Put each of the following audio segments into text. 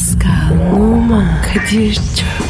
Pascal, Oman, Kadir çok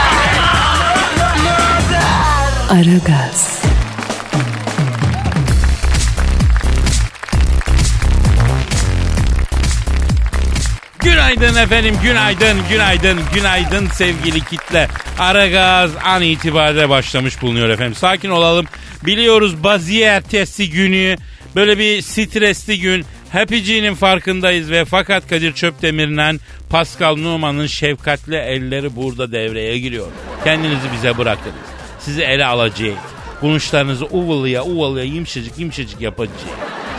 Aragaz, Günaydın efendim, günaydın, günaydın, günaydın sevgili kitle. Aragaz an itibariyle başlamış bulunuyor efendim. Sakin olalım. Biliyoruz baziye ertesi günü böyle bir stresli gün. Happy farkındayız ve fakat Kadir Çöpdemir'le Pascal Numan'ın şefkatli elleri burada devreye giriyor. Kendinizi bize bırakınız. Sizi ele alacağız. Buluşlarınızı uvalıya uvalıya yumuşacık yumuşacık yapacağız.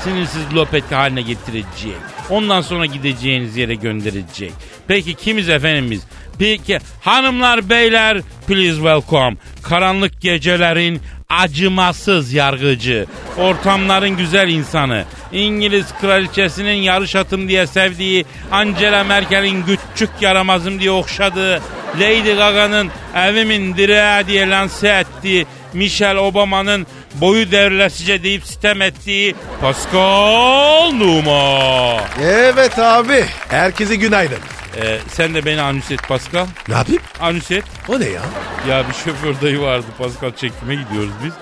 Sinirsiz lopet haline getirecek. Ondan sonra gideceğiniz yere gönderecek. Peki kimiz efendim biz? Peki hanımlar beyler please welcome. Karanlık gecelerin acımasız yargıcı. Ortamların güzel insanı. İngiliz kraliçesinin yarış atım diye sevdiği Angela Merkel'in küçük yaramazım diye okşadığı Lady Gaga'nın evimin direği diye lanse ettiği Michelle Obama'nın boyu devrilesice deyip sitem ettiği Pascal Numa. Evet abi. Herkese günaydın. Ee, sen de beni anüs et Pascal. Ne yapayım? Anüs et. O ne ya? Ya bir şoför dayı vardı Pascal çekime gidiyoruz biz.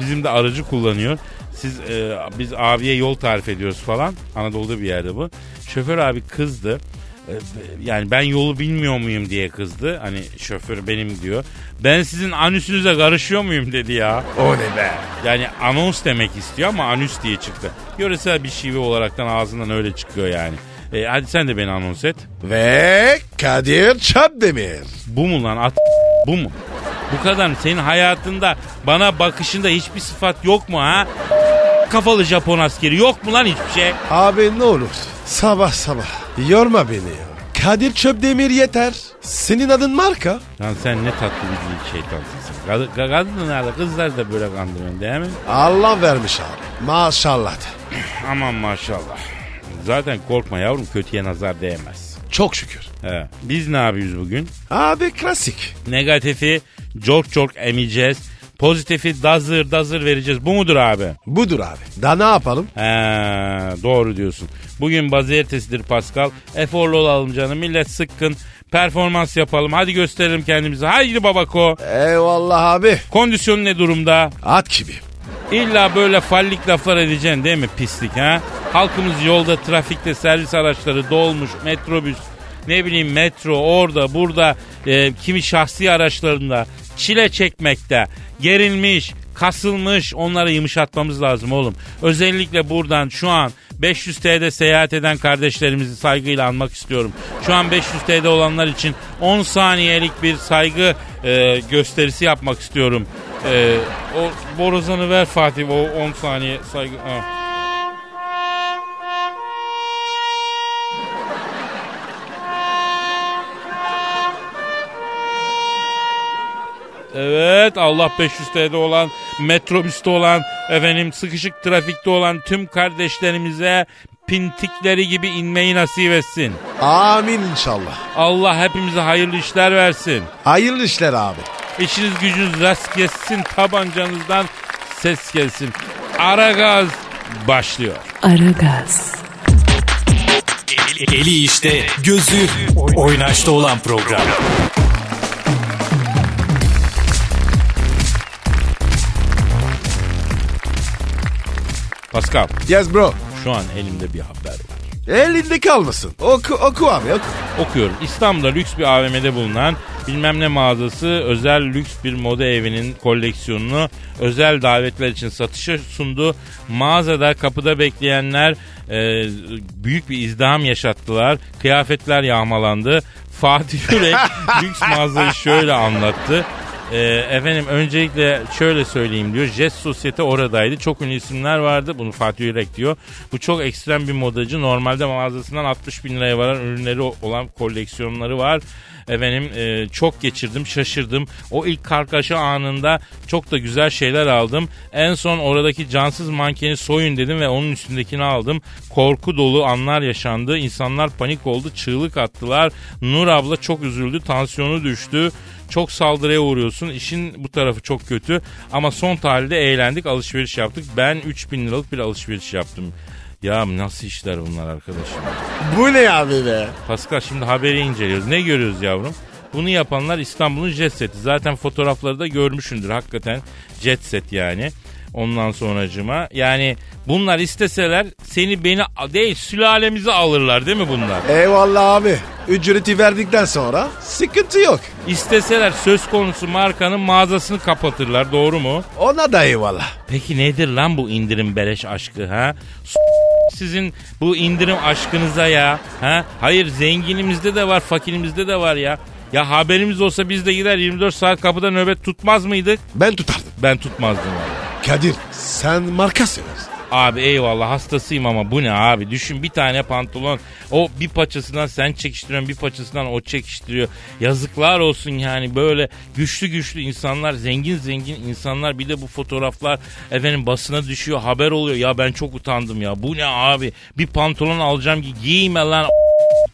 Bizim de aracı kullanıyor. Siz e, biz abiye yol tarif ediyoruz falan. Anadolu'da bir yerde bu. Şoför abi kızdı. E, yani ben yolu bilmiyor muyum diye kızdı. Hani şoför benim diyor. Ben sizin anüsünüze karışıyor muyum dedi ya. O ne be? Yani anons demek istiyor ama anüs diye çıktı. Yöresel bir şive olaraktan ağzından öyle çıkıyor yani. E, hadi sen de beni anons et. Ve Kadir Çöpdemir. Bu mu lan at bu mu? Bu kadar mı? Senin hayatında bana bakışında hiçbir sıfat yok mu ha? Kafalı Japon askeri yok mu lan hiçbir şey? Abi ne olur sabah sabah yorma beni ya. Kadir Çöpdemir yeter. Senin adın marka. Lan sen ne tatlı bir şeytansın sen. Kad- ka- Kadınlar da kızlar da böyle kandırıyorsun değil mi? Allah vermiş abi. Maşallah. de. Aman maşallah. Zaten korkma yavrum kötüye nazar değmez. Çok şükür. He. Biz ne yapıyoruz bugün? Abi klasik. Negatifi çok çok emeceğiz. Pozitifi dazır dazır vereceğiz. Bu mudur abi? Budur abi. Daha ne yapalım? He, doğru diyorsun. Bugün bazı ertesidir Pascal. Eforlu olalım canım. Millet sıkkın. Performans yapalım. Hadi gösterelim kendimizi. Haydi babako. Eyvallah abi. Kondisyon ne durumda? At gibi. İlla böyle fallik laflar edeceksin değil mi pislik ha? Halkımız yolda trafikte servis araçları dolmuş metrobüs ne bileyim metro orada burada e, kimi şahsi araçlarında çile çekmekte gerilmiş kasılmış onları yumuşatmamız lazım oğlum. Özellikle buradan şu an 500 TL'de seyahat eden kardeşlerimizi saygıyla anmak istiyorum. Şu an 500 TL'de olanlar için 10 saniyelik bir saygı e, gösterisi yapmak istiyorum. E, o borazanı ver Fatih o 10 saniye saygı. Ha. Evet Allah 500 TL'de olan metrobüste olan efendim sıkışık trafikte olan tüm kardeşlerimize pintikleri gibi inmeyi nasip etsin. Amin inşallah. Allah hepimize hayırlı işler versin. Hayırlı işler abi. İşiniz gücünüz rast gelsin tabancanızdan ses gelsin. Ara gaz başlıyor. Aragaz, Eli işte, gözü oynaşta olan program. Pascal Yes bro. şu an elimde bir haber var. Elinde kalmasın. Oku, oku abi oku. Okuyorum. İstanbul'da lüks bir AVM'de bulunan bilmem ne mağazası özel lüks bir moda evinin koleksiyonunu özel davetler için satışa sundu. Mağazada kapıda bekleyenler e, büyük bir izdiham yaşattılar. Kıyafetler yağmalandı. Fatih Yürek lüks mağazayı şöyle anlattı. Ee, efendim öncelikle şöyle söyleyeyim diyor. Jet Sosyete oradaydı. Çok ünlü isimler vardı. Bunu Fatih Yürek diyor. Bu çok ekstrem bir modacı. Normalde mağazasından 60 bin liraya varan ürünleri olan koleksiyonları var. Efendim e, çok geçirdim şaşırdım. O ilk kargaşa anında çok da güzel şeyler aldım. En son oradaki cansız mankeni soyun dedim ve onun üstündekini aldım. Korku dolu anlar yaşandı. İnsanlar panik oldu. Çığlık attılar. Nur abla çok üzüldü. Tansiyonu düştü. Çok saldırıya uğruyorsun. İşin bu tarafı çok kötü. Ama son tahlilde eğlendik, alışveriş yaptık. Ben 3000 liralık bir alışveriş yaptım. Ya nasıl işler bunlar arkadaşım? Bu ne abi be? Pascal şimdi haberi inceliyoruz. Ne görüyoruz yavrum? Bunu yapanlar İstanbul'un jet seti. Zaten fotoğrafları da görmüşsündür hakikaten jet set yani. Ondan sonracıma yani bunlar isteseler seni beni değil sülalemizi alırlar değil mi bunlar? Eyvallah abi. Ücreti verdikten sonra sıkıntı yok. İsteseler söz konusu markanın mağazasını kapatırlar doğru mu? Ona da eyvallah. Peki nedir lan bu indirim beleş aşkı ha? S- sizin bu indirim aşkınıza ya. Ha? Hayır zenginimizde de var fakirimizde de var ya. Ya haberimiz olsa biz de gider 24 saat kapıda nöbet tutmaz mıydık? Ben tutardım. Ben tutmazdım abi. Kadir sen marka seversin. Abi eyvallah hastasıyım ama bu ne abi? Düşün bir tane pantolon o bir paçasından sen çekiştiriyorsun bir paçasından o çekiştiriyor. Yazıklar olsun yani böyle güçlü güçlü insanlar zengin zengin insanlar bir de bu fotoğraflar efendim basına düşüyor haber oluyor. Ya ben çok utandım ya bu ne abi? Bir pantolon alacağım ki giyme lan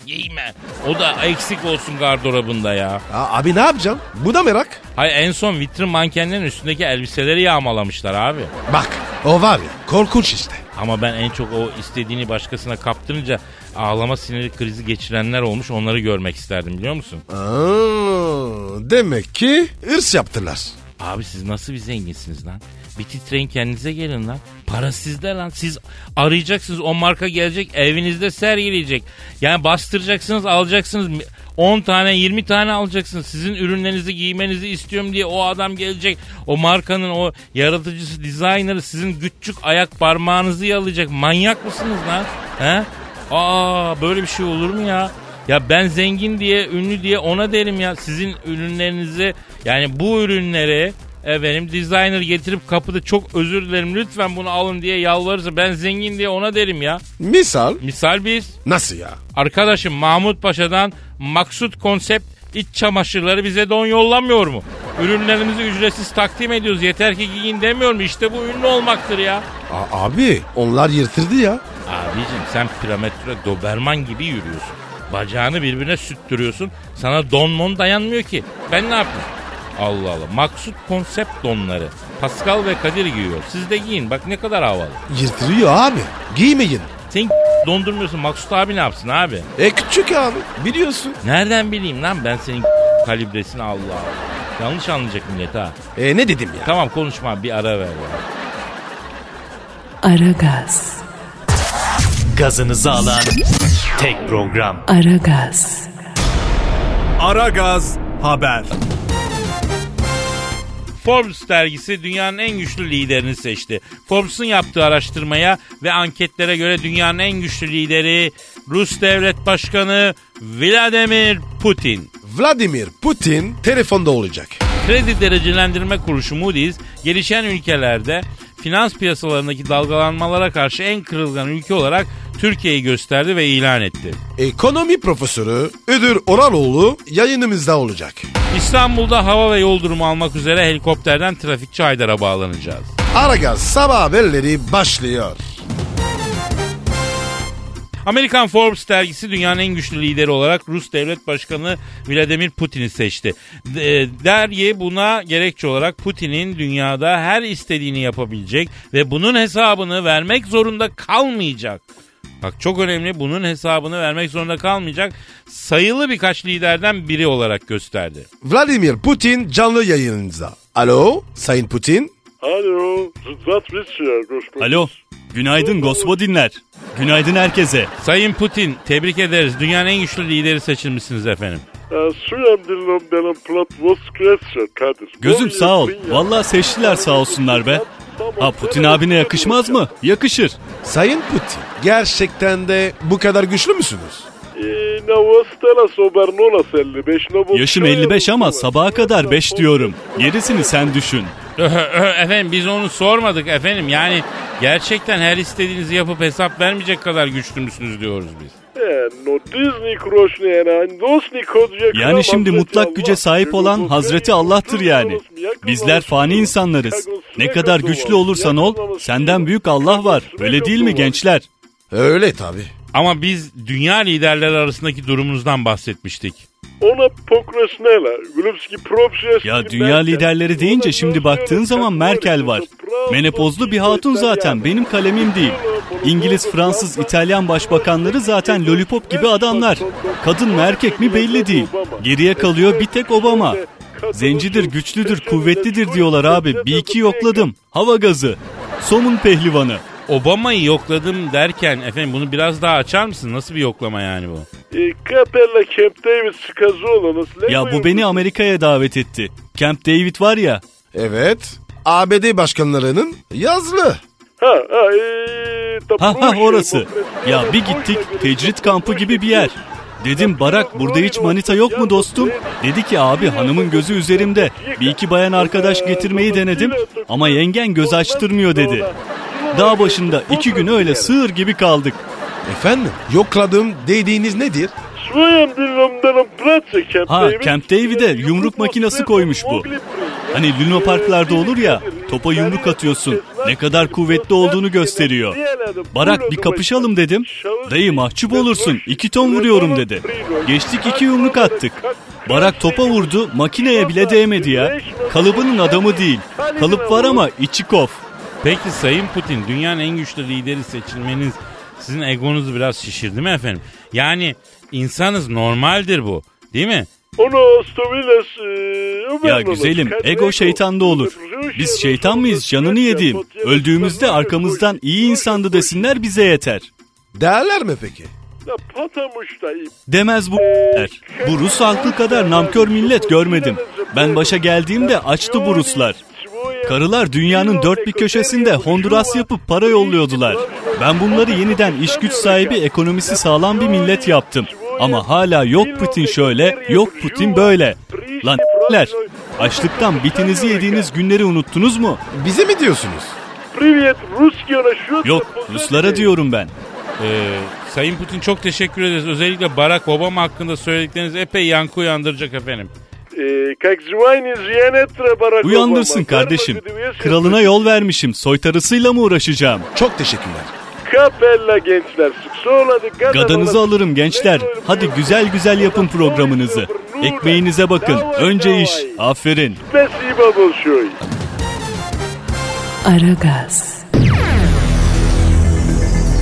giyme. O da eksik olsun gardırobunda ya. Aa, abi ne yapacağım? Bu da merak. Hayır en son vitrin mankenlerin üstündeki elbiseleri yağmalamışlar abi. Bak o var ya korkunç işte. Ama ben en çok o istediğini başkasına kaptırınca ağlama siniri krizi geçirenler olmuş onları görmek isterdim biliyor musun? Aa, demek ki hırs yaptılar. Abi siz nasıl bir zenginsiniz lan? Bir titreyin kendinize gelin lan. Para sizde lan. Siz arayacaksınız o marka gelecek evinizde sergileyecek. Yani bastıracaksınız alacaksınız. 10 tane 20 tane alacaksınız. Sizin ürünlerinizi giymenizi istiyorum diye o adam gelecek. O markanın o yaratıcısı, designer'ı sizin küçük ayak parmağınızı yalayacak. Manyak mısınız lan? He? Aa böyle bir şey olur mu ya? Ya ben zengin diye, ünlü diye ona derim ya. Sizin ürünlerinizi yani bu ürünleri efendim designer getirip kapıda çok özür dilerim lütfen bunu alın diye yalvarırsa ben zengin diye ona derim ya. Misal Misal biz nasıl ya? arkadaşım Mahmut Paşa'dan Maksut Konsept iç çamaşırları bize don yollamıyor mu? Ürünlerimizi ücretsiz takdim ediyoruz. Yeter ki giyin demiyor mu? İşte bu ünlü olmaktır ya. A- abi onlar yırtırdı ya. Abicim sen piramidre Doberman gibi yürüyorsun. Bacağını birbirine süttürüyorsun. Sana don mon dayanmıyor ki. Ben ne yapayım? Allah Allah. Maksut konsept donları. Pascal ve Kadir giyiyor. Siz de giyin. Bak ne kadar havalı. Yırtırıyor abi. Giymeyin. Sen dondurmuyorsun. Maksut abi ne yapsın abi? E küçük abi biliyorsun. Nereden bileyim lan ben senin kalibresini Allah Allah. Yanlış anlayacak millet ha. E ne dedim ya? Tamam konuşma bir ara ver ya. Aragaz, Gazınızı alan tek program. Aragaz, Aragaz Haber. Forbes dergisi dünyanın en güçlü liderini seçti. Forbes'un yaptığı araştırmaya ve anketlere göre dünyanın en güçlü lideri Rus Devlet Başkanı Vladimir Putin. Vladimir Putin telefonda olacak. Kredi derecelendirme kuruluşu Moody's gelişen ülkelerde finans piyasalarındaki dalgalanmalara karşı en kırılgan ülke olarak Türkiye'yi gösterdi ve ilan etti. Ekonomi profesörü Ödür Oraloğlu yayınımızda olacak. İstanbul'da hava ve yol durumu almak üzere helikopterden trafikçi Haydar'a bağlanacağız. Aragaz sabah haberleri başlıyor. Amerikan Forbes dergisi dünyanın en güçlü lideri olarak Rus Devlet Başkanı Vladimir Putin'i seçti. Dergi buna gerekçe olarak Putin'in dünyada her istediğini yapabilecek ve bunun hesabını vermek zorunda kalmayacak. Bak çok önemli bunun hesabını vermek zorunda kalmayacak sayılı birkaç liderden biri olarak gösterdi. Vladimir Putin canlı yayınınıza. Alo Sayın Putin. Alo. Alo. Günaydın Gospodinler. Günaydın herkese. Sayın Putin tebrik ederiz. Dünyanın en güçlü lideri seçilmişsiniz efendim. Kadir. Gözüm sağ ol. Vallahi seçtiler sağ olsunlar be. Ha Putin abine yakışmaz mı? Yakışır. Sayın Putin gerçekten de bu kadar güçlü müsünüz? E, Navostela Sobernolas 55. Navostela Yaşım 55 ama sabaha kadar 5 diyorum. Gerisini sen düşün. efendim biz onu sormadık efendim. Yani gerçekten her istediğinizi yapıp hesap vermeyecek kadar güçlü müsünüz diyoruz biz. No Disney kroşne yani Dosni kodje Yani şimdi mutlak güce sahip olan Hazreti Allah'tır yani. Bizler fani insanlarız. Ne kadar güçlü olursan ol, senden büyük Allah var. Öyle değil mi gençler? Öyle tabi. Ama biz dünya liderleri arasındaki durumunuzdan bahsetmiştik. Ona pokrasnela. Gülüpski propşeş. Ya dünya liderleri deyince şimdi baktığın zaman Merkel var. Menopozlu bir hatun zaten benim kalemim değil. İngiliz, Fransız, İtalyan başbakanları zaten lollipop gibi adamlar. Kadın mı erkek mi belli değil. Geriye kalıyor bir tek Obama. Zencidir, güçlüdür, kuvvetlidir diyorlar abi. Bir iki yokladım. Hava gazı. Somun pehlivanı. Obama'yı yokladım derken efendim bunu biraz daha açar mısın? Nasıl bir yoklama yani bu? E, Kapella Camp David skazı olanız. Ya bu beni Amerika'ya davet etti. Camp David var ya. Evet. ABD başkanlarının yazlı. Ha ha e, Ha ha orası. Ya bir gittik tecrit kampı gibi bir yer. Dedim Barak burada hiç manita yok mu dostum? Dedi ki abi hanımın gözü üzerimde. Bir iki bayan arkadaş getirmeyi denedim ama yengen göz açtırmıyor dedi. Dağ başında iki gün öyle sığır gibi kaldık. Efendim yokladığım dediğiniz nedir? Ha Camp David'e yumruk makinesi koymuş bu. Hani Luna Parklarda olur ya topa yumruk atıyorsun ne kadar kuvvetli olduğunu gösteriyor. Barak bir kapışalım dedim. Dayı mahcup olursun iki ton vuruyorum dedi. Geçtik iki yumruk attık. Barak topa vurdu makineye bile değmedi ya. Kalıbının adamı değil. Kalıp var ama içi kof. Peki Sayın Putin dünyanın en güçlü lideri seçilmeniz sizin egonuzu biraz şişirdi mi efendim? Yani insanız normaldir bu değil mi? E, Ya güzelim ego şeytanda olur. Biz şeytan mıyız canını yediğim. Öldüğümüzde arkamızdan iyi insandı desinler bize yeter. Derler mi peki? Demez bu der. Bu Rus halkı kadar namkör millet görmedim. Ben başa geldiğimde açtı bu Ruslar. Karılar dünyanın dört bir köşesinde Honduras yapıp para yolluyordular. Ben bunları yeniden iş güç sahibi ekonomisi sağlam bir millet yaptım. Ama hala yok Putin şöyle, yok Putin böyle. Lan ler, açlıktan bitinizi yediğiniz günleri unuttunuz mu? Bize mi diyorsunuz? Yok, Ruslara diyorum ben. Ee, Sayın Putin çok teşekkür ederiz. Özellikle Barack Obama hakkında söyledikleriniz epey yankı uyandıracak efendim. Uyandırsın kardeşim. Kralına yol vermişim. Soytarısıyla mı uğraşacağım? Çok teşekkürler. Kapella gençler. Gadanızı alırım gençler. Hadi güzel güzel yapın programınızı. Ekmeğinize bakın. Önce iş. Aferin. Aragaz.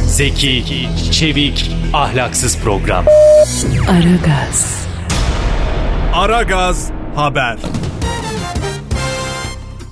Zeki, çevik, ahlaksız program. Aragaz. Aragaz Haber.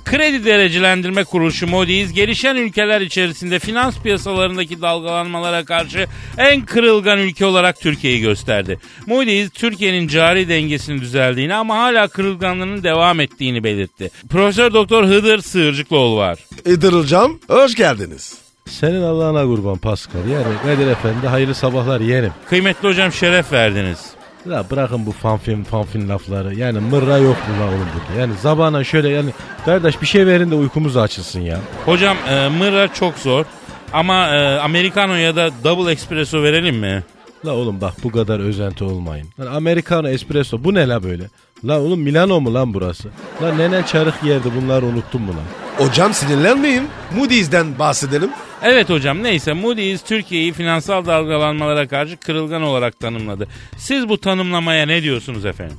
Kredi derecelendirme kuruluşu Moody's gelişen ülkeler içerisinde finans piyasalarındaki dalgalanmalara karşı en kırılgan ülke olarak Türkiye'yi gösterdi. Moody's Türkiye'nin cari dengesinin düzeldiğini ama hala kırılganlığının devam ettiğini belirtti. Profesör Doktor Hıdır Sığırcıklıoğlu var. İdırılcam hoş geldiniz. Senin Allah'ına kurban Pascal. Yani Kadir Efendi hayırlı sabahlar yeğenim. Kıymetli hocam şeref verdiniz. Ya bırakın bu fanfin fanfin lafları. Yani mırra yok mu lan oğlum burada? Yani zabana şöyle yani kardeş bir şey verin de uykumuz açılsın ya. Hocam e, mırra çok zor ama e, Americano ya da Double Espresso verelim mi? La oğlum bak bu kadar özenti olmayın. Lan Americano espresso bu ne la böyle? La oğlum Milano mu lan burası? La nenen çarık yerdi bunları unuttun mu lan? Hocam sinirlenmeyin. Moody's'den bahsedelim. Evet hocam neyse Moody's Türkiye'yi finansal dalgalanmalara karşı kırılgan olarak tanımladı. Siz bu tanımlamaya ne diyorsunuz efendim?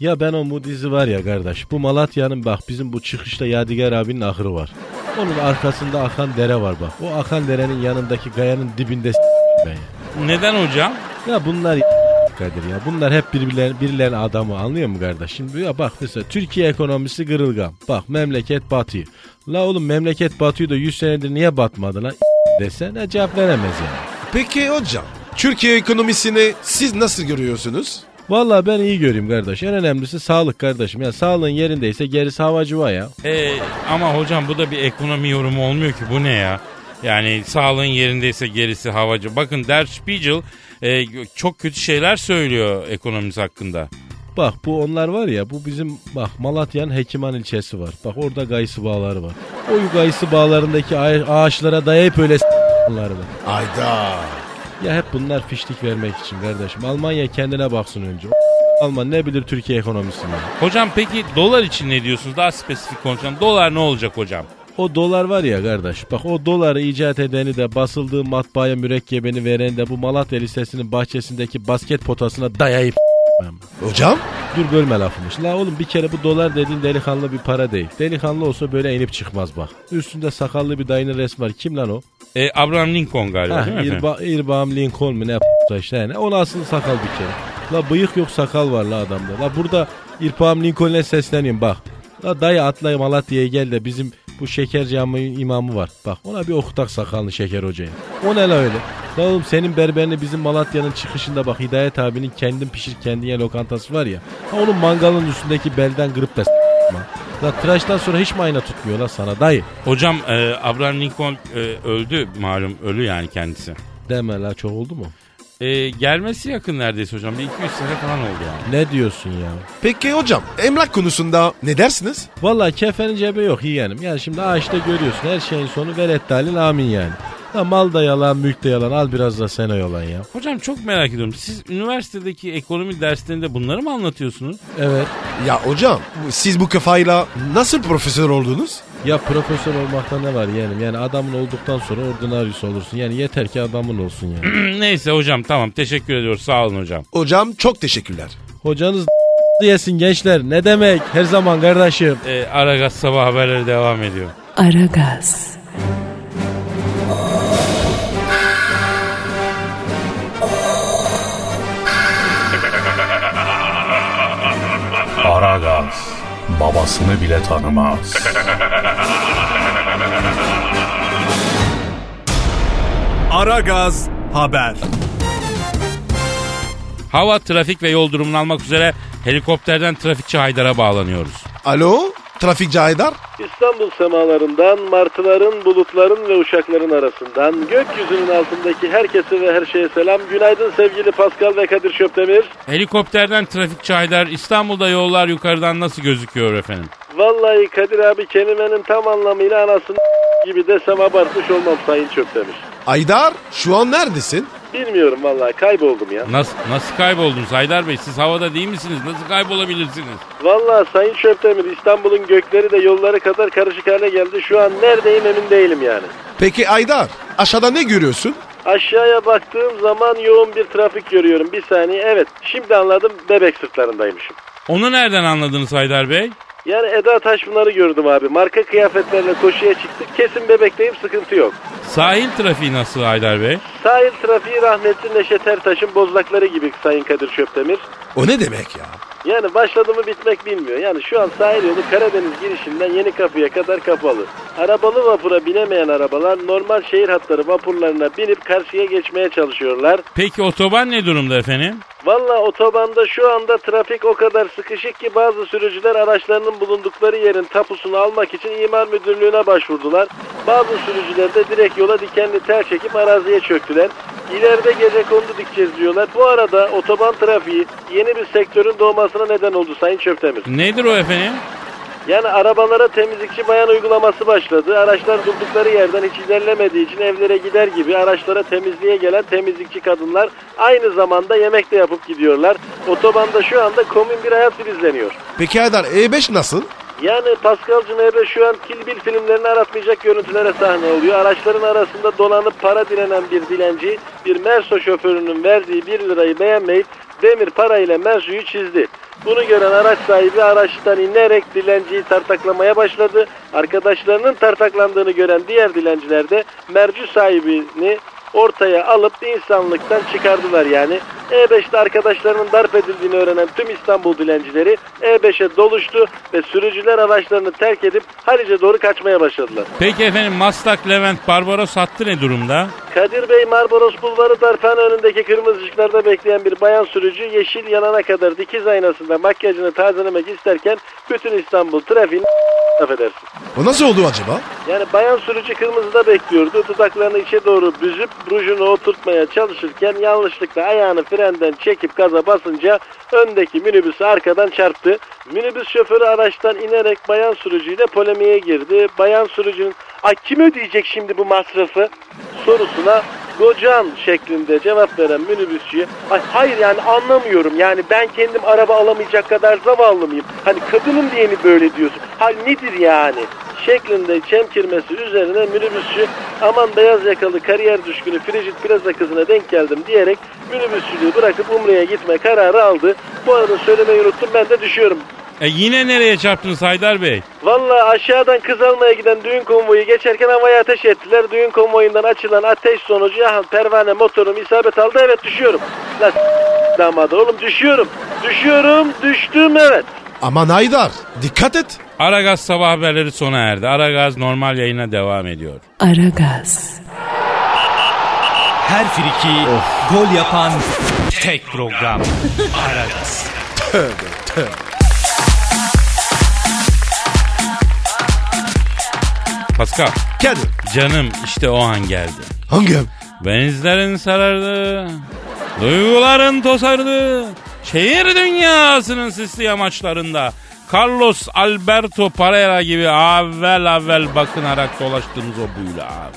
Ya ben o Moody's'i var ya kardeş. Bu Malatya'nın bak bizim bu çıkışta Yadigar abinin ahırı var. Onun arkasında akan dere var bak. O akan derenin yanındaki gayanın dibinde s- ben ya. Neden hocam? Ya bunlar Kadir ya bunlar hep birbirlerinin birilerinin adamı anlıyor musun kardeş? Şimdi ya bak mesela Türkiye ekonomisi kırılgan. Bak memleket batıyor. La oğlum memleket batıyor da 100 senedir niye batmadı lan desen ne cevap veremez yani. Peki hocam. Türkiye ekonomisini siz nasıl görüyorsunuz? Vallahi ben iyi göreyim kardeş. En önemlisi sağlık kardeşim. Ya sağlığın yerindeyse gerisi havacıva ya. Ee, ama hocam bu da bir ekonomi yorumu olmuyor ki bu ne ya? Yani sağlığın yerindeyse gerisi havacı. Bakın Der Spiegel e, çok kötü şeyler söylüyor ekonomimiz hakkında. Bak bu onlar var ya bu bizim bak Malatya'nın Hekiman ilçesi var. Bak orada gayısı bağları var. O gayısı bağlarındaki ağ- ağaçlara dayayıp öyle s**lar var. Ayda. Ya hep bunlar fişlik vermek için kardeşim. Almanya kendine baksın önce. Alman ne bilir Türkiye ekonomisini. Hocam peki dolar için ne diyorsunuz? Daha spesifik konuşalım. Dolar ne olacak hocam? O dolar var ya kardeş. Bak o doları icat edeni de basıldığı matbaaya mürekkebini veren de bu Malatya Lisesi'nin bahçesindeki basket potasına dayayıp Hocam? Dur bölme lafımı. La oğlum bir kere bu dolar dediğin delikanlı bir para değil. Delikanlı olsa böyle inip çıkmaz bak. Üstünde sakallı bir dayının resmi var. Kim lan o? E, Abraham Lincoln galiba Ha, değil mi efendim? İrba, İrbam Lincoln mu ne işte yani. O nasıl sakal bir kere. La bıyık yok sakal var la adamda. La burada İrfan Lincoln'e sesleniyorum bak. La dayı atla Malatya'ya gel de bizim bu şeker camı imamı var. Bak ona bir okutak sakalını şeker hocaya. O ne la öyle? La oğlum senin berberini bizim Malatya'nın çıkışında bak Hidayet abinin kendin pişir kendin ye lokantası var ya. Ha, onun mangalın üstündeki belden kırıp da s- lan. La tıraştan sonra hiç mi ayna tutmuyor la sana dayı? Hocam e, Abraham Lincoln e, öldü malum ölü yani kendisi. Deme la çok oldu mu? E, gelmesi yakın neredeyse hocam. Bir 200 sene falan oldu yani. Ne diyorsun ya? Peki hocam emlak konusunda ne dersiniz? Vallahi kefenin cebe yok yeğenim. Yani şimdi ağaçta görüyorsun her şeyin sonu velet dalil amin yani. Ha, mal da yalan, mülk de yalan. Al biraz da sen yalan ya. Hocam çok merak ediyorum. Siz üniversitedeki ekonomi derslerinde bunları mı anlatıyorsunuz? Evet. Ya hocam siz bu kafayla nasıl profesör oldunuz? Ya profesör olmakta ne var yeğenim? Yani adamın olduktan sonra ordinaryus olursun. Yani yeter ki adamın olsun yani. Neyse hocam tamam teşekkür ediyoruz sağ olun hocam. Hocam çok teşekkürler. Hocanız yesin gençler. Ne demek? Her zaman kardeşim. E, Aragaz sabah haberleri devam ediyor. Aragaz, Aragaz babasını bile tanımaz. Aragaz haber. Hava, trafik ve yol durumunu almak üzere helikopterden trafikçi Haydar'a bağlanıyoruz. Alo trafikçi Haydar? İstanbul semalarından, martıların, bulutların ve uçakların arasından, gökyüzünün altındaki herkese ve her şeye selam. Günaydın sevgili Pascal ve Kadir Şöpdemir. Helikopterden trafikçi Haydar İstanbul'da yollar yukarıdan nasıl gözüküyor efendim? Vallahi Kadir abi kelimenin tam anlamıyla anasını gibi desem abartmış olmam Sayın Çöpdemir. Haydar şu an neredesin? Bilmiyorum vallahi kayboldum ya. Nasıl, nasıl kayboldunuz Haydar Bey? Siz havada değil misiniz? Nasıl kaybolabilirsiniz? Vallahi Sayın Çöpdemir İstanbul'un gökleri de yolları kadar karışık hale geldi. Şu an neredeyim emin değilim yani. Peki Haydar aşağıda ne görüyorsun? Aşağıya baktığım zaman yoğun bir trafik görüyorum. Bir saniye evet şimdi anladım bebek sırtlarındaymışım. Onu nereden anladınız Haydar Bey? Yani Eda Taşpınar'ı gördüm abi. Marka kıyafetlerle koşuya çıktık. Kesin bebekteyim sıkıntı yok. Sahil trafiği nasıl Haydar Bey? Sahil trafiği rahmetli Neşet Ertaş'ın bozlakları gibi Sayın Kadir Şöpdemir. O ne demek ya? Yani başladı mı bitmek bilmiyor. Yani şu an sahil yolu Karadeniz girişinden Yeni Kapı'ya kadar kapalı. Arabalı vapura binemeyen arabalar normal şehir hatları vapurlarına binip karşıya geçmeye çalışıyorlar. Peki otoban ne durumda efendim? Valla otobanda şu anda trafik o kadar sıkışık ki bazı sürücüler araçlarının bulundukları yerin tapusunu almak için imar müdürlüğüne başvurdular. Bazı sürücüler de direkt yola dikenli tel çekip araziye çöktüler. İleride gece kondu dikeceğiz diyorlar. Bu arada otoban trafiği yeni bir sektörün doğmasına neden oldu Sayın Çöptemir. Nedir o efendim? Yani arabalara temizlikçi bayan uygulaması başladı. Araçlar durdukları yerden hiç ilerlemediği için evlere gider gibi araçlara temizliğe gelen temizlikçi kadınlar aynı zamanda yemek de yapıp gidiyorlar. Otobanda şu anda komün bir hayat filizleniyor. Peki Haydar E5 nasıl? Yani Pascal Cüneybe şu an Kill Bill filmlerini aratmayacak görüntülere sahne oluyor. Araçların arasında dolanıp para dilenen bir dilenci bir Merso şoförünün verdiği 1 lirayı beğenmeyip demir parayla Merso'yu çizdi. Bunu gören araç sahibi araçtan inerek dilenciyi tartaklamaya başladı. Arkadaşlarının tartaklandığını gören diğer dilenciler de merci sahibini ortaya alıp insanlıktan çıkardılar yani. E5'te arkadaşlarının darp edildiğini öğrenen tüm İstanbul dilencileri E5'e doluştu ve sürücüler araçlarını terk edip Halice doğru kaçmaya başladılar. Peki efendim Maslak Levent Barbaros hattı ne durumda? Kadir Bey Marmaros Bulvarı darphane önündeki kırmızı ışıklarda bekleyen bir bayan sürücü yeşil yanana kadar dikiz aynasında makyajını tazelemek isterken bütün İstanbul trafiğini Affedersin. O nasıl oldu acaba? Yani bayan sürücü kırmızıda bekliyordu. Dudaklarını içe doğru büzüp rujunu oturtmaya çalışırken yanlışlıkla ayağını frenden çekip gaza basınca öndeki minibüsü arkadan çarptı. Minibüs şoförü araçtan inerek bayan sürücüyle polemiğe girdi. Bayan sürücünün ay kim ödeyecek şimdi bu masrafı sorusuna Gocan şeklinde cevap veren minibüsçüye ay hayır yani anlamıyorum yani ben kendim araba alamayacak kadar zavallı mıyım? Hani kadının diye mi böyle diyorsun? Hal nedir yani? Şeklinde çemkirmesi üzerine minibüsçü aman beyaz yakalı kariyer düşkünü Frigid Plaza kızına denk geldim diyerek minibüsçülüğü bırakıp Umre'ye gitme kararı aldı. Bu arada söylemeyi unuttum ben de düşüyorum. E yine nereye çarptınız Haydar Bey? Valla aşağıdan kız almaya giden düğün konvoyu geçerken havaya ateş ettiler. Düğün konvoyundan açılan ateş sonucu ya pervane motorum isabet aldı evet düşüyorum. La damadı oğlum düşüyorum. Düşüyorum düştüm evet. Aman Haydar dikkat et. Aragaz sabah haberleri sona erdi. Aragaz normal yayına devam ediyor. Aragaz, Her friki gol yapan tek program. Aragaz. Pascal, Kadir. canım işte o an geldi. Hangi ev? Benizlerin sarardı, duyguların tosardı. Şehir dünyasının sisli yamaçlarında Carlos Alberto Pereira gibi evvel evvel bakınarak dolaştığımız o buyla abi.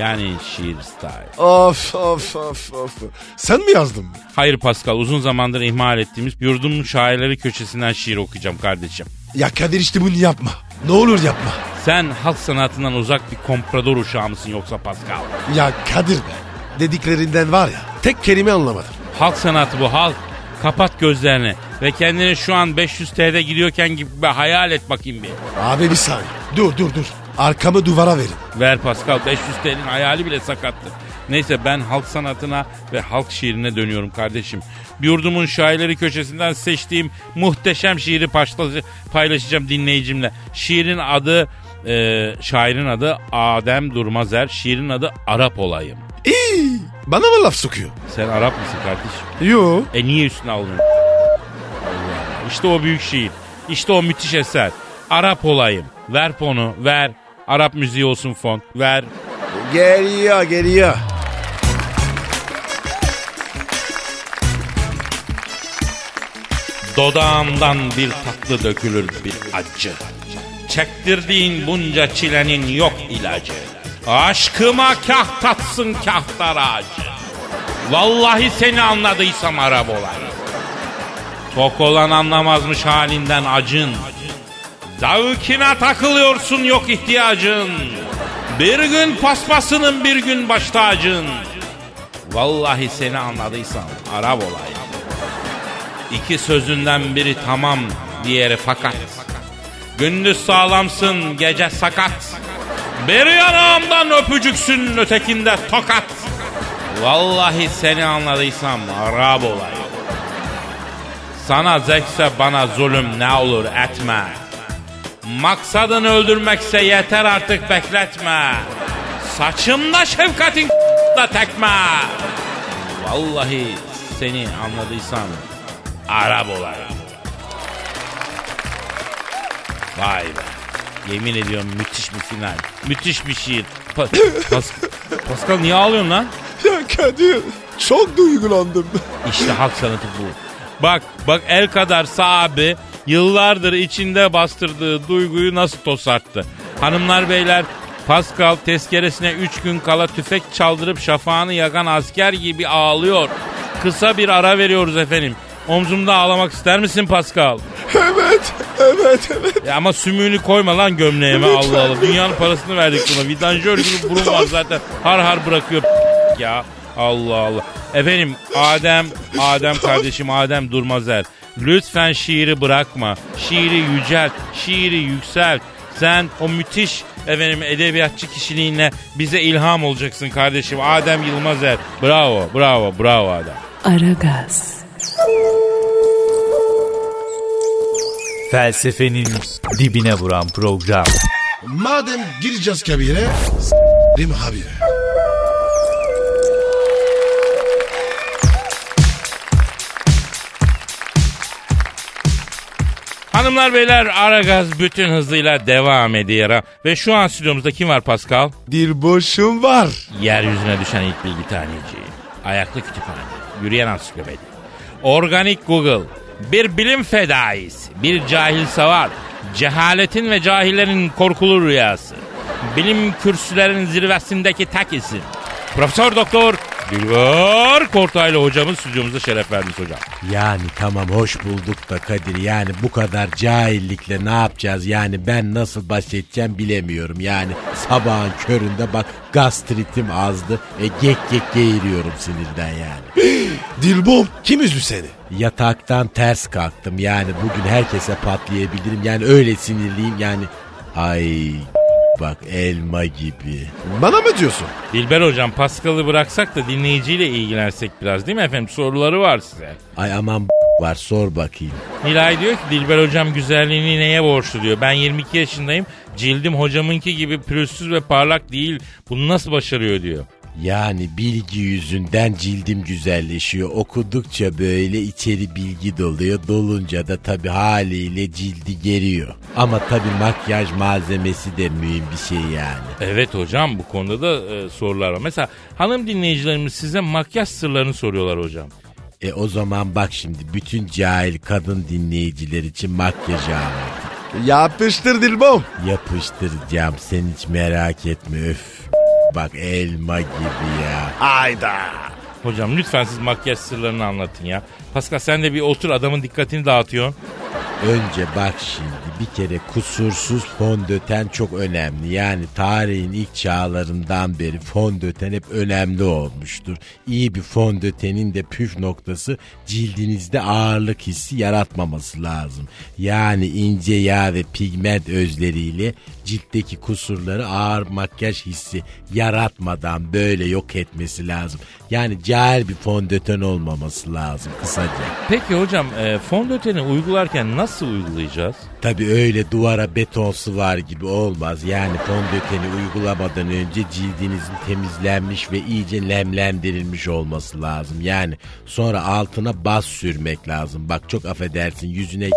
Yani şiir style. Of of of of. Sen mi yazdın? Hayır Pascal uzun zamandır ihmal ettiğimiz yurdumun şairleri köşesinden şiir okuyacağım kardeşim. Ya Kadir işte bunu yapma. Ne olur yapma. Sen halk sanatından uzak bir komprador uşağı mısın yoksa Pascal? Ya Kadir be. Dediklerinden var ya tek kelime anlamadım. Halk sanatı bu halk. Kapat gözlerini ve kendini şu an 500 TL'de gidiyorken gibi bir hayal et bakayım bir. Abi bir saniye. Dur dur dur. Arkamı duvara verin. Ver Pascal 500 TL'nin hayali bile sakattı. Neyse ben halk sanatına ve halk şiirine dönüyorum kardeşim. Yurdumun şairleri köşesinden seçtiğim muhteşem şiiri paylaşacağım dinleyicimle. Şiirin adı, e, şairin adı Adem Durmazer. Şiirin adı Arap olayım. İyi. Bana mı laf sokuyor? Sen Arap mısın kardeşim? Yo. E niye üstüne alıyorsun? Allah. İşte o büyük şiir. İşte o müthiş eser. Arap olayım. Ver fonu, ver. Arap müziği olsun fon, ver. Geliyor geliyor. Dodağımdan bir tatlı dökülür bir acı. Çektirdiğin bunca çilenin yok ilacı. Aşkıma kah tatsın kah daracı. Vallahi seni anladıysam Arap olayım. Tok olan anlamazmış halinden acın. Zavkine takılıyorsun yok ihtiyacın. Bir gün paspasının bir gün baş tacın. Vallahi seni anladıysam Arap olayım. İki sözünden biri tamam, diğeri fakat. Gündüz sağlamsın, gece sakat. Bir yanağımdan öpücüksün, ötekinde tokat. Vallahi seni anladıysam Arap olayım. Sana zekse bana zulüm ne olur etme. Maksadın öldürmekse yeter artık bekletme. Saçımda şefkatin da tekme. Vallahi seni anladıysam Arap olayım. Vay be. Yemin ediyorum müthiş bir final. Müthiş bir şiir. Pa- Pas- Pascal niye ağlıyorsun lan? Ya Kadir çok duygulandım. İşte halk sanatı bu. Bak bak el kadar sahibi yıllardır içinde bastırdığı duyguyu nasıl tosarttı. Hanımlar beyler Pascal tezkeresine 3 gün kala tüfek çaldırıp şafağını yakan asker gibi ağlıyor. Kısa bir ara veriyoruz efendim. Omzumda ağlamak ister misin Pascal? evet evet evet. Ya ama sümüğünü koyma lan gömleğime Allah Allah. Dünyanın parasını verdik buna. Vidanjör gibi burun var zaten. Har har bırakıyor ya. Allah Allah. Efendim Adem, Adem kardeşim Adem Durmazer. Lütfen şiiri bırakma. Şiiri yücelt, şiiri yükselt. Sen o müthiş efendim edebiyatçı kişiliğinle bize ilham olacaksın kardeşim. Adem Yılmazer. Bravo, bravo, bravo Adem. Aragaz, Felsefenin dibine vuran program. Madem gireceğiz kabire s**rim habire. Hanımlar beyler Aragaz bütün hızıyla devam ediyor. Ve şu an stüdyomuzda kim var Pascal? Dilboşum var. Yeryüzüne düşen ilk bilgi taneci. Ayaklı kütüphane. Yürüyen ansiklopedi. Organik Google. Bir bilim fedaisi. Bir cahil savat. Cehaletin ve cahillerin korkulu rüyası. Bilim kürsülerin zirvesindeki tek isim. Profesör Doktor Dilber Kortaylı hocamız stüdyomuzda şeref verdiniz hocam. Yani tamam hoş bulduk da Kadir. Yani bu kadar cahillikle ne yapacağız? Yani ben nasıl baş edeceğim bilemiyorum. Yani sabahın köründe bak gastritim azdı. E gek gek geğiriyorum sinirden yani. Dilbom kim üzdü seni? Yataktan ters kalktım. Yani bugün herkese patlayabilirim. Yani öyle sinirliyim yani. Ay bak elma gibi. Bana mı diyorsun? Dilber hocam Pascal'ı bıraksak da dinleyiciyle ilgilensek biraz değil mi efendim? Soruları var size. Ay aman var sor bakayım. Nilay diyor ki Dilber hocam güzelliğini neye borçlu diyor. Ben 22 yaşındayım. Cildim hocamınki gibi pürüzsüz ve parlak değil. Bunu nasıl başarıyor diyor. Yani bilgi yüzünden cildim güzelleşiyor. Okudukça böyle içeri bilgi doluyor. Dolunca da tabi haliyle cildi geriyor. Ama tabi makyaj malzemesi de mühim bir şey yani. Evet hocam bu konuda da e, sorular var. Mesela hanım dinleyicilerimiz size makyaj sırlarını soruyorlar hocam. E o zaman bak şimdi bütün cahil kadın dinleyiciler için makyajı anlatayım. Yapıştır Dilbom. Yapıştıracağım sen hiç merak etme öf. Bak elma gibi ya. Hayda. Hocam lütfen siz makyaj sırlarını anlatın ya. Pascal sen de bir otur adamın dikkatini dağıtıyorsun. Önce bak şimdi bir kere kusursuz fondöten çok önemli. Yani tarihin ilk çağlarından beri fondöten hep önemli olmuştur. İyi bir fondötenin de püf noktası cildinizde ağırlık hissi yaratmaması lazım. Yani ince yağ ve pigment özleriyle ciltteki kusurları ağır makyaj hissi yaratmadan böyle yok etmesi lazım. Yani cahil bir fondöten olmaması lazım kısaca. Peki hocam e, fondöteni uygularken nasıl uygulayacağız? Tabi öyle duvara beton sıvar gibi olmaz. Yani fondöteni uygulamadan önce cildinizin temizlenmiş ve iyice nemlendirilmiş olması lazım. Yani sonra altına bas sürmek lazım. Bak çok affedersin yüzüne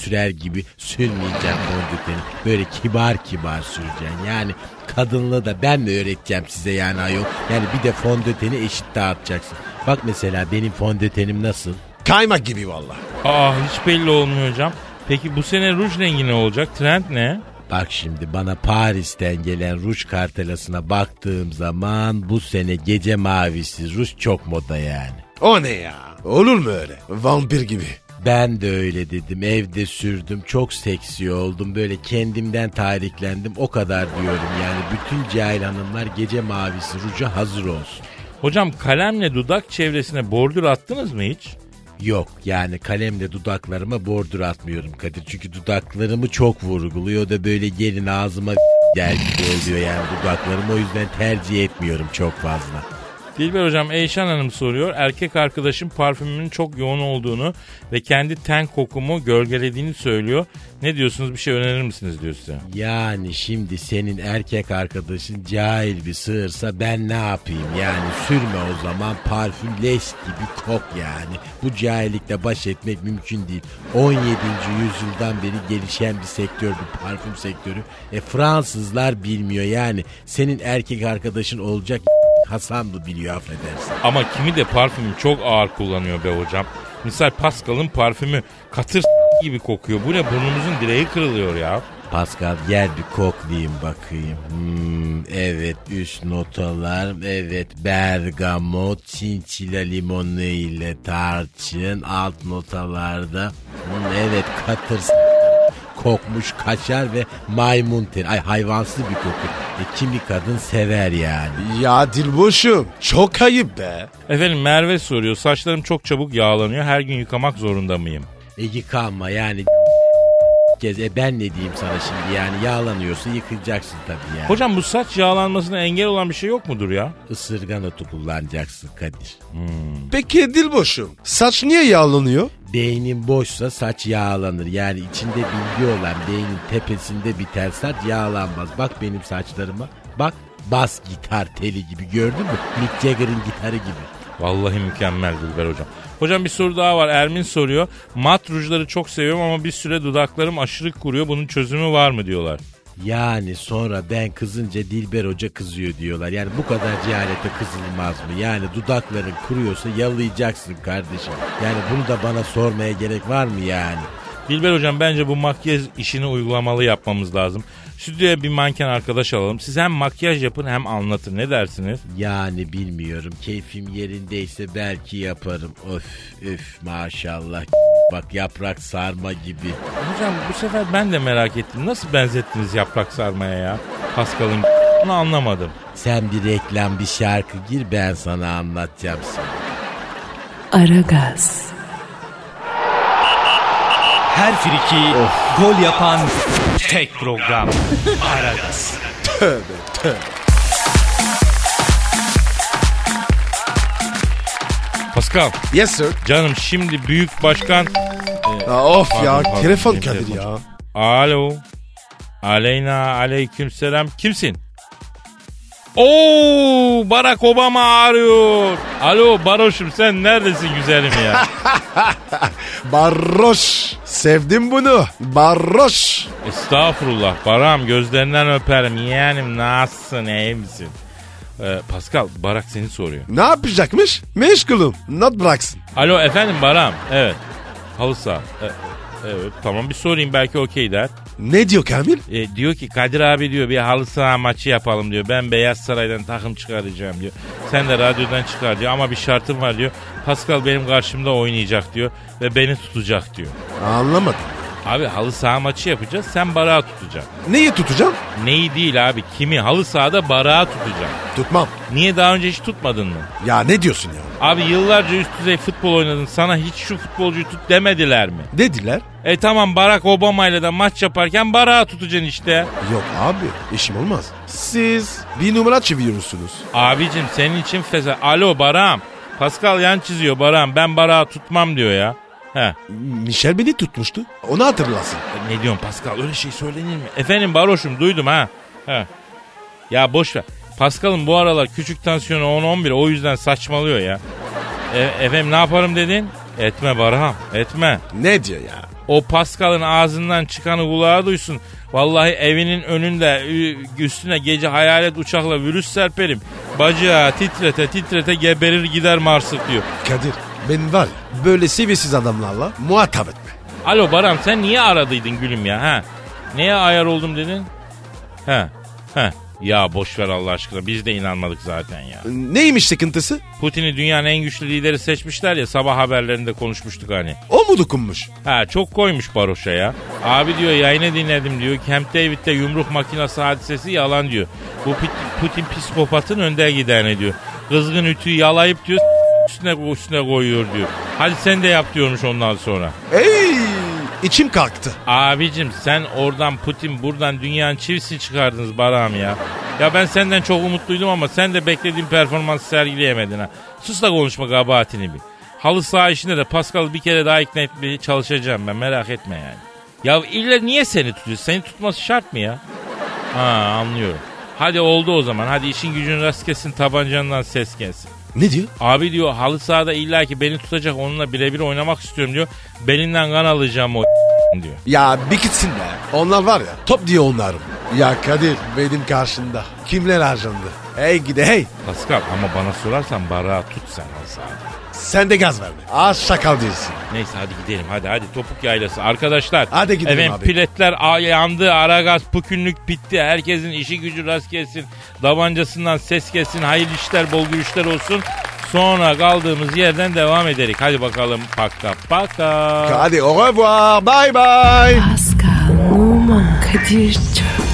sürer gibi sürmeyeceksin fondöteni. Böyle kibar kibar süreceksin. Yani kadınlığı da ben mi öğreteceğim size yani ayol? Yani bir de fondöteni eşit dağıtacaksın. Bak mesela benim fondötenim nasıl? Kaymak gibi valla. Aa hiç belli olmuyor hocam. Peki bu sene ruj rengi ne olacak? Trend ne? Bak şimdi bana Paris'ten gelen ruj kartelasına baktığım zaman bu sene gece mavisi ruj çok moda yani. O ne ya? Olur mu öyle? Vampir gibi. Ben de öyle dedim evde sürdüm çok seksi oldum böyle kendimden tariklendim o kadar diyorum yani bütün cahil hanımlar gece mavisi ruja hazır olsun. Hocam kalemle dudak çevresine bordür attınız mı hiç? Yok yani kalemle dudaklarıma bordür atmıyorum Kadir. Çünkü dudaklarımı çok vurguluyor da böyle gelin ağzıma gel gibi oluyor yani dudaklarım. O yüzden tercih etmiyorum çok fazla. Dilber hocam Eyşan Hanım soruyor. Erkek arkadaşım parfümümün çok yoğun olduğunu ve kendi ten kokumu gölgelediğini söylüyor. Ne diyorsunuz bir şey önerir misiniz diyor size. Yani şimdi senin erkek arkadaşın cahil bir sığırsa ben ne yapayım yani sürme o zaman parfüm leş gibi kok yani. Bu cahillikle baş etmek mümkün değil. 17. yüzyıldan beri gelişen bir sektör bu parfüm sektörü. E Fransızlar bilmiyor yani senin erkek arkadaşın olacak Hasan mı biliyor affedersin. Ama kimi de parfümü çok ağır kullanıyor be hocam. Misal Pascal'ın parfümü katır gibi kokuyor. Bu ne burnumuzun direği kırılıyor ya. Pascal gel bir koklayayım bakayım. Hmm, evet üst notalar. Evet bergamot, çinçila limonu ile tarçın. Alt notalarda hmm, evet katır kokmuş kaşar ve maymun teri. Ay hayvansı bir koku. E, kimi kadın sever yani. Ya Dilboş'um çok ayıp be. Efendim Merve soruyor. Saçlarım çok çabuk yağlanıyor. Her gün yıkamak zorunda mıyım? E yıkanma yani kez. E ben ne diyeyim sana şimdi yani yağlanıyorsa yıkayacaksın tabii yani. Hocam bu saç yağlanmasına engel olan bir şey yok mudur ya? Isırgan otu kullanacaksın Kadir. Peki Dilboş'um saç niye yağlanıyor? Beynin boşsa saç yağlanır. Yani içinde bilgi olan beynin tepesinde biter saç yağlanmaz. Bak benim saçlarıma. Bak bas gitar teli gibi gördün mü? Mick Jagger'ın gitarı gibi. Vallahi mükemmel Dilber hocam. Hocam bir soru daha var. Ermin soruyor. Mat rujları çok seviyorum ama bir süre dudaklarım aşırı kuruyor. Bunun çözümü var mı diyorlar. Yani sonra ben kızınca Dilber Hoca kızıyor diyorlar. Yani bu kadar cehalete kızılmaz mı? Yani dudakların kuruyorsa yalayacaksın kardeşim. Yani bunu da bana sormaya gerek var mı yani? Dilber hocam bence bu makyaj işini uygulamalı yapmamız lazım. Stüdyoya bir manken arkadaş alalım. Siz hem makyaj yapın hem anlatın. Ne dersiniz? Yani bilmiyorum. Keyfim yerindeyse belki yaparım. Öf öf maşallah. Bak yaprak sarma gibi. Hocam bu sefer ben de merak ettim. Nasıl benzettiniz yaprak sarmaya ya? Pascal'ın bunu anlamadım. Sen bir reklam bir şarkı gir ben sana anlatacağım sana. Aragaz, Her friki gol yapan tek program. Aragaz. Pascal Yes sir. canım şimdi büyük başkan... Aa, of ya Pardon, pardon, telefon Kadir ya. Alo. Aleyna aleyküm selam. Kimsin? Oo Barack Obama arıyor. Alo Baroş'um sen neredesin güzelim ya? Barroş. Sevdim bunu. Barroş. Estağfurullah Baram gözlerinden öperim. Yeğenim nasılsın iyi misin? Ee, Pascal Barak seni soruyor. Ne yapacakmış? Meşgulüm. Not bıraksın. Alo efendim Baram. Evet. Halı saha. E- evet tamam bir sorayım belki okey der. Ne diyor Kamil? E, diyor ki Kadir abi diyor bir halı saha maçı yapalım diyor. Ben Beyaz Saray'dan takım çıkaracağım diyor. Sen de radyodan çıkar diyor ama bir şartım var diyor. Pascal benim karşımda oynayacak diyor ve beni tutacak diyor. Anlamadım. Abi halı saha maçı yapacağız sen barağı tutacaksın. Neyi tutacağım? Neyi değil abi kimi halı sahada barağı tutacaksın. Tutmam. Niye daha önce hiç tutmadın mı? Ya ne diyorsun ya? Abi yıllarca üst düzey futbol oynadın sana hiç şu futbolcuyu tut demediler mi? Dediler. E tamam Barack Obama ile de maç yaparken barağı tutacaksın işte. Yok abi işim olmaz. Siz bir numara çeviriyorsunuz. Abicim senin için feza. Alo Baram. Pascal yan çiziyor Baram. Ben Barak'ı tutmam diyor ya. He. Michel beni tutmuştu. Onu hatırlasın. E, Ne diyorsun Pascal öyle şey söylenir mi? Efendim Baroş'um duydum ha. He. Ya boş ver. Pascal'ın bu aralar küçük tansiyonu 10-11 o yüzden saçmalıyor ya. E, efendim ne yaparım dedin? Etme Baram etme. Ne diyor ya? O Pascal'ın ağzından çıkanı kulağa duysun. Vallahi evinin önünde üstüne gece hayalet uçakla virüs serperim. Bacağı titrete titrete geberir gider Mars'ık diyor. Kadir ben var ya böyle seviyesiz adamlarla muhatap etme. Alo Baram sen niye aradıydın gülüm ya ha? Neye ayar oldum dedin? He he. Ya boş ver Allah aşkına biz de inanmadık zaten ya. Neymiş sıkıntısı? Putin'i dünyanın en güçlü lideri seçmişler ya sabah haberlerinde konuşmuştuk hani. O mu dokunmuş? Ha çok koymuş Baroş'a ya. Abi diyor yayını dinledim diyor. Camp David'de yumruk makinesi hadisesi yalan diyor. Bu Put- Putin psikopatın önde gideni diyor. Kızgın ütüyü yalayıp diyor üstüne, üstüne koyuyor diyor. Hadi sen de yap diyormuş ondan sonra. Ey içim kalktı. Abicim sen oradan Putin buradan dünyanın çivisini çıkardınız Baram ya. Ya ben senden çok umutluydum ama sen de beklediğin performansı sergileyemedin ha. Sus da konuşma kabahatini bir. Halı saha işinde de Pascal'ı bir kere daha ikna etmeye çalışacağım ben merak etme yani. Ya illa niye seni tutuyor? Seni tutması şart mı ya? Ha anlıyorum. Hadi oldu o zaman. Hadi işin gücün rast kesin tabancandan ses gelsin. Ne diyor? Abi diyor halı sahada illaki beni tutacak onunla birebir oynamak istiyorum diyor. Belinden kan alacağım o diyor. Ya bir gitsin be. Onlar var ya top diye onlarım. Ya Kadir benim karşında. Kimler harcandı? Hey gide hey. Pascal ama bana sorarsan barağı tut sen halı sahada. Sen de gaz verme. Az şakal değilsin. Neyse hadi gidelim hadi hadi topuk yaylası. Arkadaşlar Hadi gidelim efendim, abi. piletler yandı ara gaz pükünlük bitti. Herkesin işi gücü rast gelsin. Davancasından ses gelsin. Hayırlı işler bol gülüşler olsun. Sonra kaldığımız yerden devam ederik. Hadi bakalım paka paka. Hadi au revoir. Bye bye. Pascal, Oman, Kadir çok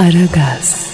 Aragaz.